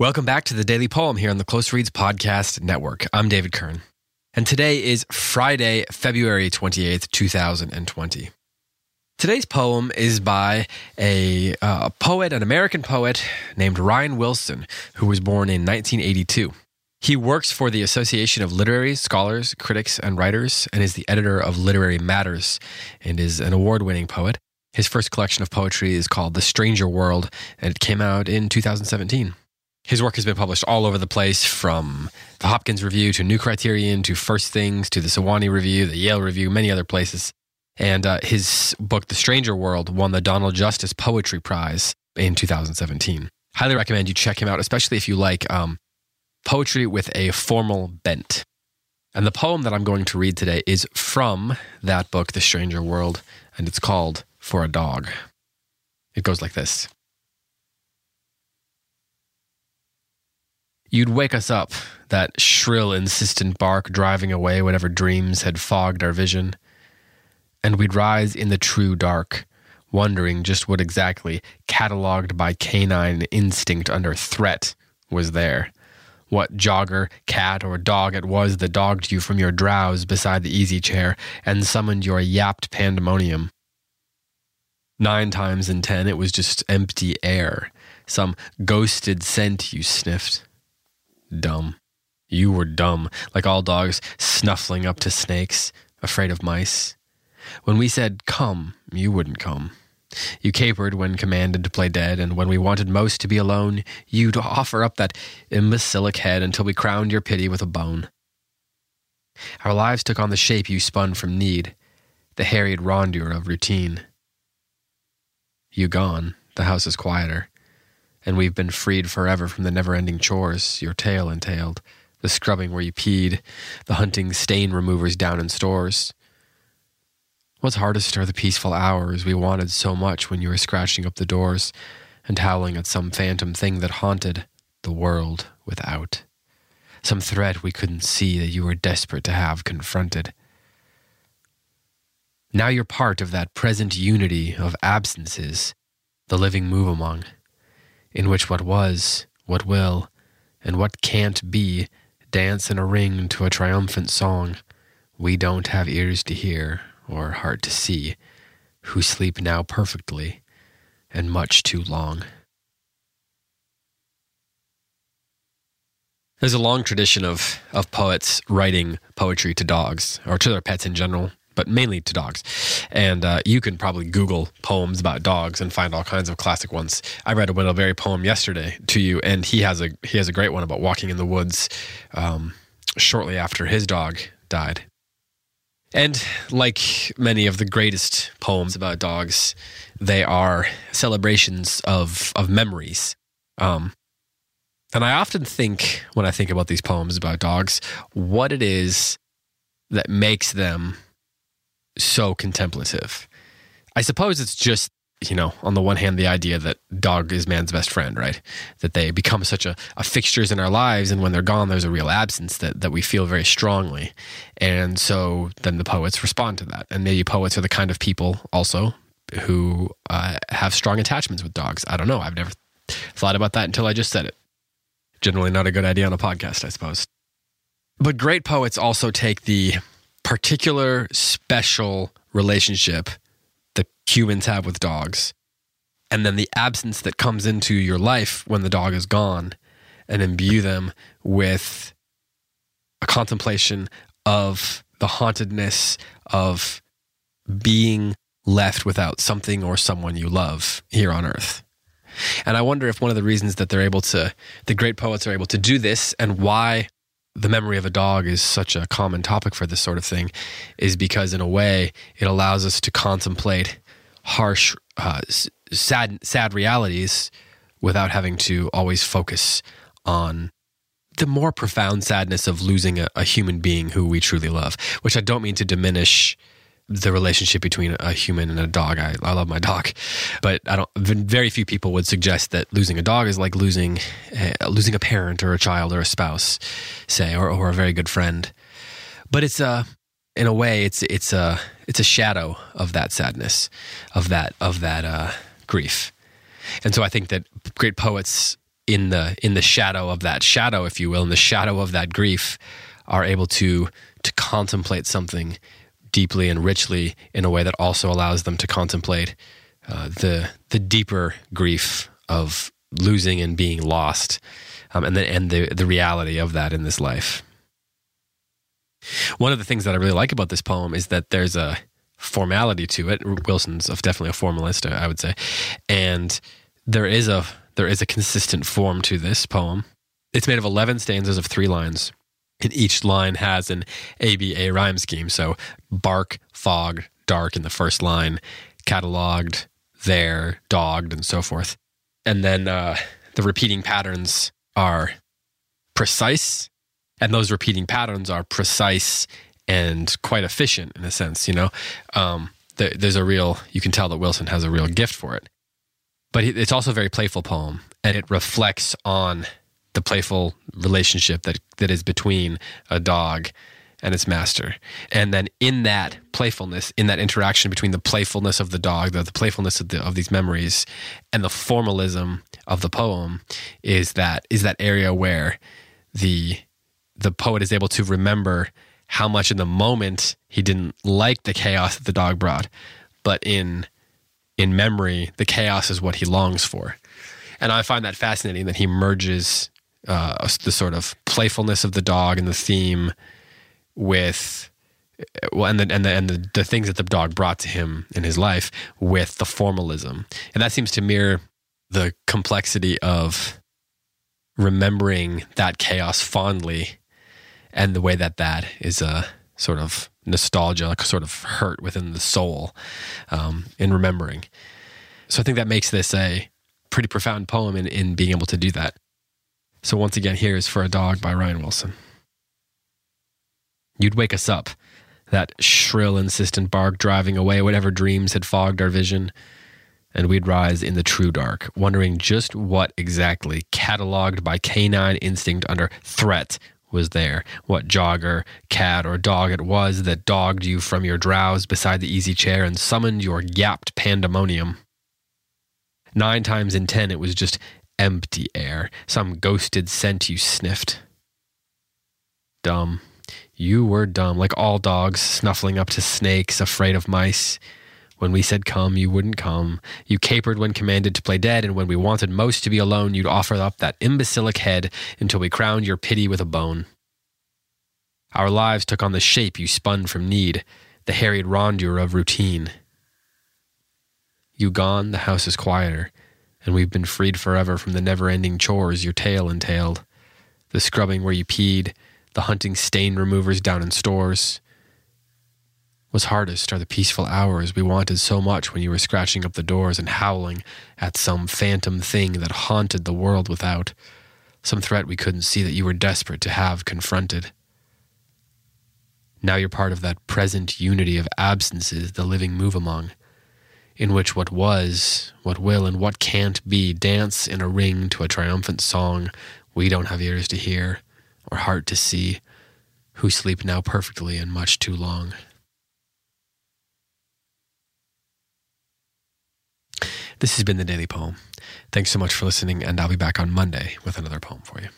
Welcome back to the Daily Poem here on the Close Reads Podcast Network. I'm David Kern. And today is Friday, February 28th, 2020. Today's poem is by a uh, poet, an American poet named Ryan Wilson, who was born in 1982. He works for the Association of Literary Scholars, Critics, and Writers and is the editor of Literary Matters and is an award winning poet. His first collection of poetry is called The Stranger World, and it came out in 2017. His work has been published all over the place from the Hopkins Review to New Criterion to First Things to the Sewanee Review, the Yale Review, many other places. And uh, his book, The Stranger World, won the Donald Justice Poetry Prize in 2017. Highly recommend you check him out, especially if you like um, poetry with a formal bent. And the poem that I'm going to read today is from that book, The Stranger World, and it's called For a Dog. It goes like this You'd wake us up, that shrill, insistent bark driving away whatever dreams had fogged our vision. And we'd rise in the true dark, wondering just what exactly, catalogued by canine instinct under threat, was there. What jogger, cat, or dog it was that dogged you from your drowse beside the easy chair and summoned your yapped pandemonium. Nine times in ten, it was just empty air, some ghosted scent you sniffed dumb. You were dumb, like all dogs snuffling up to snakes, afraid of mice. When we said, come, you wouldn't come. You capered when commanded to play dead, and when we wanted most to be alone, you'd offer up that imbecilic head until we crowned your pity with a bone. Our lives took on the shape you spun from need, the harried rondure of routine. You gone, the house is quieter and we've been freed forever from the never ending chores your tale entailed the scrubbing where you peed, the hunting stain removers down in stores. What's hardest are the peaceful hours we wanted so much when you were scratching up the doors and howling at some phantom thing that haunted the world without. Some threat we couldn't see that you were desperate to have confronted. Now you're part of that present unity of absences, the living move among in which what was, what will, and what can't be dance in a ring to a triumphant song we don't have ears to hear or heart to see, who sleep now perfectly and much too long. There's a long tradition of, of poets writing poetry to dogs or to their pets in general but mainly to dogs. And uh, you can probably Google poems about dogs and find all kinds of classic ones. I read a Wendell Berry poem yesterday to you, and he has a he has a great one about walking in the woods um, shortly after his dog died. And like many of the greatest poems about dogs, they are celebrations of of memories. Um, and I often think when I think about these poems about dogs, what it is that makes them so contemplative. I suppose it's just, you know, on the one hand, the idea that dog is man's best friend, right? That they become such a, a fixtures in our lives, and when they're gone, there's a real absence that, that we feel very strongly. And so then the poets respond to that. And maybe poets are the kind of people also who uh, have strong attachments with dogs. I don't know. I've never thought about that until I just said it. Generally, not a good idea on a podcast, I suppose. But great poets also take the particular special relationship that humans have with dogs and then the absence that comes into your life when the dog is gone and imbue them with a contemplation of the hauntedness of being left without something or someone you love here on earth. And I wonder if one of the reasons that they're able to, the great poets are able to do this and why the memory of a dog is such a common topic for this sort of thing is because in a way it allows us to contemplate harsh uh, sad sad realities without having to always focus on the more profound sadness of losing a, a human being who we truly love which i don't mean to diminish the relationship between a human and a dog. I, I love my dog, but I don't. Very few people would suggest that losing a dog is like losing uh, losing a parent or a child or a spouse, say, or, or a very good friend. But it's a, in a way, it's it's a it's a shadow of that sadness, of that of that uh, grief, and so I think that great poets in the in the shadow of that shadow, if you will, in the shadow of that grief, are able to to contemplate something deeply and richly in a way that also allows them to contemplate uh, the the deeper grief of losing and being lost, um, and the and the the reality of that in this life. One of the things that I really like about this poem is that there's a formality to it. Wilson's definitely a formalist, I would say, and there is a there is a consistent form to this poem. It's made of eleven stanzas of three lines, each line has an ABA rhyme scheme. So bark, fog, dark in the first line, cataloged, there, dogged, and so forth. And then uh, the repeating patterns are precise and those repeating patterns are precise and quite efficient in a sense you know um, there's a real you can tell that wilson has a real gift for it but it's also a very playful poem and it reflects on the playful relationship that that is between a dog and its master. And then in that playfulness, in that interaction between the playfulness of the dog, the, the playfulness of, the, of these memories, and the formalism of the poem, is that is that area where the the poet is able to remember how much in the moment he didn't like the chaos that the dog brought, but in in memory, the chaos is what he longs for. And I find that fascinating that he merges uh, the sort of playfulness of the dog and the theme with well, and the and the and the, the things that the dog brought to him in his life with the formalism, and that seems to mirror the complexity of remembering that chaos fondly and the way that that is a sort of nostalgia, like a sort of hurt within the soul um, in remembering. So I think that makes this a pretty profound poem in, in being able to do that. So once again, here is For a Dog by Ryan Wilson. You'd wake us up, that shrill, insistent bark driving away whatever dreams had fogged our vision, and we'd rise in the true dark, wondering just what exactly, cataloged by canine instinct under threat, was there, what jogger, cat, or dog it was that dogged you from your drowse beside the easy chair and summoned your yapped pandemonium. Nine times in ten, it was just empty air, some ghosted scent you sniffed. Dumb. You were dumb, like all dogs, snuffling up to snakes, afraid of mice. When we said come, you wouldn't come. You capered when commanded to play dead, and when we wanted most to be alone, you'd offer up that imbecilic head until we crowned your pity with a bone. Our lives took on the shape you spun from need, the harried rondure of routine. You gone, the house is quieter, and we've been freed forever from the never ending chores your tale entailed. The scrubbing where you peed, the hunting stain removers down in stores, was hardest are the peaceful hours we wanted so much when you were scratching up the doors and howling at some phantom thing that haunted the world without, some threat we couldn't see that you were desperate to have confronted. Now you're part of that present unity of absences the living move among, in which what was, what will, and what can't be dance in a ring to a triumphant song we don't have ears to hear or heart to see, who sleep now perfectly and much too long. This has been the Daily Poem. Thanks so much for listening, and I'll be back on Monday with another poem for you.